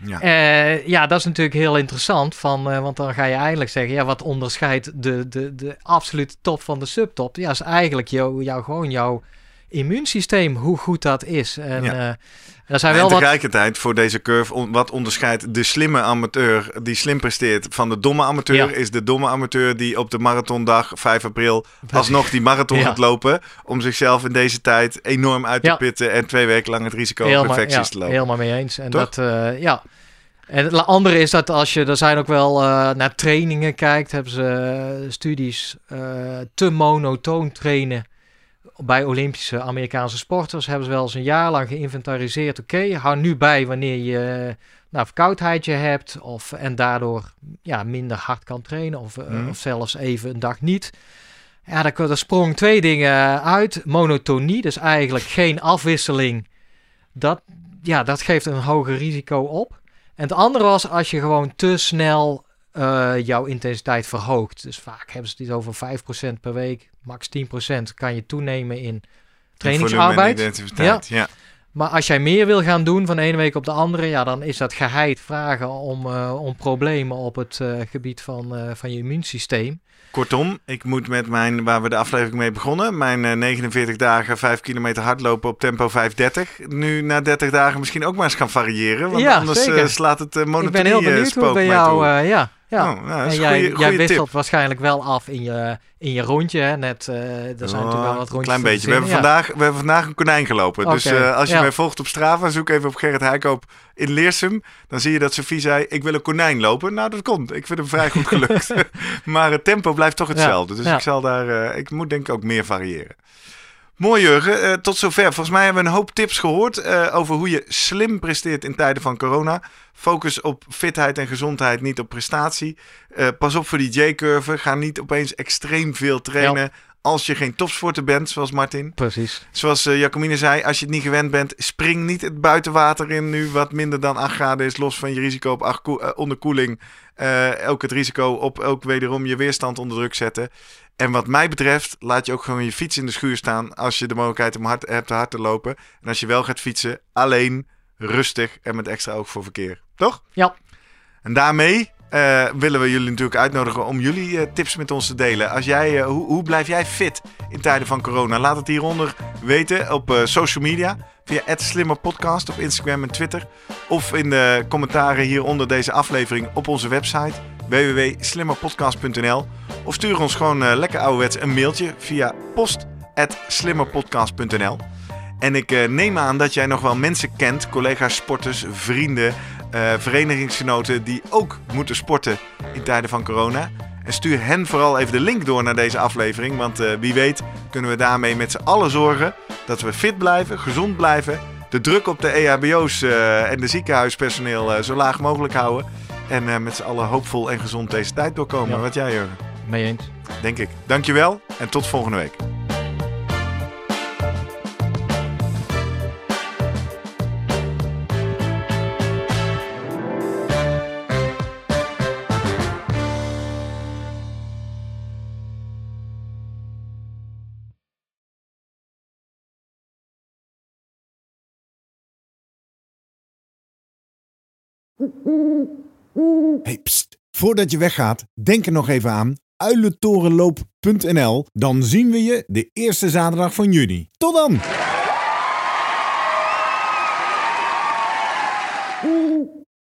Ja. Eh, ja, dat is natuurlijk heel interessant. Van, eh, want dan ga je eigenlijk zeggen, ja, wat onderscheidt de, de, de absolute top van de subtop? Ja, is eigenlijk jou, jou, gewoon jouw immuunsysteem, hoe goed dat is. En Ja. eh, er zijn en wel wat... tegelijkertijd voor deze curve, on- wat onderscheidt de slimme amateur die slim presteert van de domme amateur, Ja. is de domme amateur die op de marathondag 5 april alsnog die marathon Ja. gaat lopen. Om zichzelf in deze tijd enorm uit te Ja. pitten en twee weken lang het risico op infecties ja, te lopen. helemaal mee eens. En Toch? dat, eh, ja. En het andere is dat als je, er zijn ook wel eh, naar trainingen kijkt, hebben ze studies te monotoon trainen bij Olympische Amerikaanse sporters. Hebben ze wel eens een jaar lang geïnventariseerd. Oké, hou nu bij wanneer je nou, verkoudheidje hebt of, en daardoor ja, minder hard kan trainen of, eh, Mhm. of zelfs even een dag niet. Ja, daar, daar sprong twee dingen uit. Monotonie, dus eigenlijk geen afwisseling. Dat, ja, dat geeft een hoger risico op. En het andere was als je gewoon te snel eh, jouw intensiteit verhoogt. Dus vaak hebben ze het over 5% per week, max 10% kan je toenemen in trainingsarbeid. identiteit. Ja. Maar als jij meer wil gaan doen van de ene week op de andere, ja, dan is dat geheid vragen om, eh, om problemen op het eh, gebied van, van je immuunsysteem. Kortom, ik moet met mijn, waar we de aflevering mee begonnen, mijn eh, 49 dagen 5 kilometer hardlopen op tempo 5.30, nu na 30 dagen misschien ook maar eens gaan variëren. Want Ja, anders zeker. slaat het uh, Ik ben heel benieuwd hoe bij jou, ja. Ja. Oh, nou, en een jij, goeie- jij wisselt tip. waarschijnlijk wel af in je, in je rondje. Hè? Net, eh, er zijn natuurlijk wel Oh, wat een rondjes. klein te beetje. We hebben. Ja. vandaag, we hebben vandaag een konijn gelopen. Dus eh, als je ja. mij volgt op Strava, zoek even op Gerrit Heikoop in Leersum. Dan zie je dat Sofie zei, ik wil een konijn lopen. Nou, dat komt. Ik vind hem vrij goed gelukt. maar het tempo blijft toch hetzelfde. Dus ik zal daar, eh, ik moet denk ik ook meer variëren. Mooi Jurgen, Eh, tot zover. Volgens mij hebben we een hoop tips gehoord eh, over hoe je slim presteert in tijden van corona. Focus op fitheid en gezondheid, niet op prestatie. Eh, pas op voor die J-curve. Ga niet opeens extreem veel trainen als je geen topsporter bent, zoals Martin. Precies. Zoals Jacomine zei, als je het niet gewend bent, spring niet het buitenwater in nu wat minder dan 8 graden is, los van je risico op acht onderkoeling. Ook het risico op ook wederom je weerstand onder druk zetten. En wat mij betreft, laat je ook gewoon je fiets in de schuur staan als je de mogelijkheid om hard, hebt hard te lopen. En als je wel gaat fietsen, alleen, rustig en met extra oog voor verkeer. Toch? Ja. En daarmee eh, willen we jullie natuurlijk uitnodigen om jullie eh, tips met ons te delen. Als jij, eh, hoe, hoe blijf jij fit in tijden van corona? Laat het hieronder weten op social media. Via @slimmerpodcast op Instagram en Twitter. Of in de commentaren hieronder deze aflevering op onze website www.slimmerpodcast.nl. Of stuur ons gewoon eh, lekker ouderwets een mailtje via post.slimmerpodcast.nl. En ik eh, neem aan dat jij nog wel mensen kent, collega's, sporters, vrienden, eh, verenigingsgenoten die ook moeten sporten in tijden van corona. En stuur hen vooral even de link door naar deze aflevering, want wie weet kunnen we daarmee met z'n allen zorgen dat we fit blijven, gezond blijven, de druk op de EHBO's eh, en de ziekenhuispersoneel zo laag mogelijk houden en met z'n allen hoopvol en gezond deze tijd doorkomen. Ja. Wat jij, Jurgen? Mee eens. Denk ik. Dankjewel en tot volgende week. Hey, pst. Voordat je weggaat, denk er nog even aan uilentorenloop.nl. Dan zien we je de eerste zaterdag van juni. Tot dan!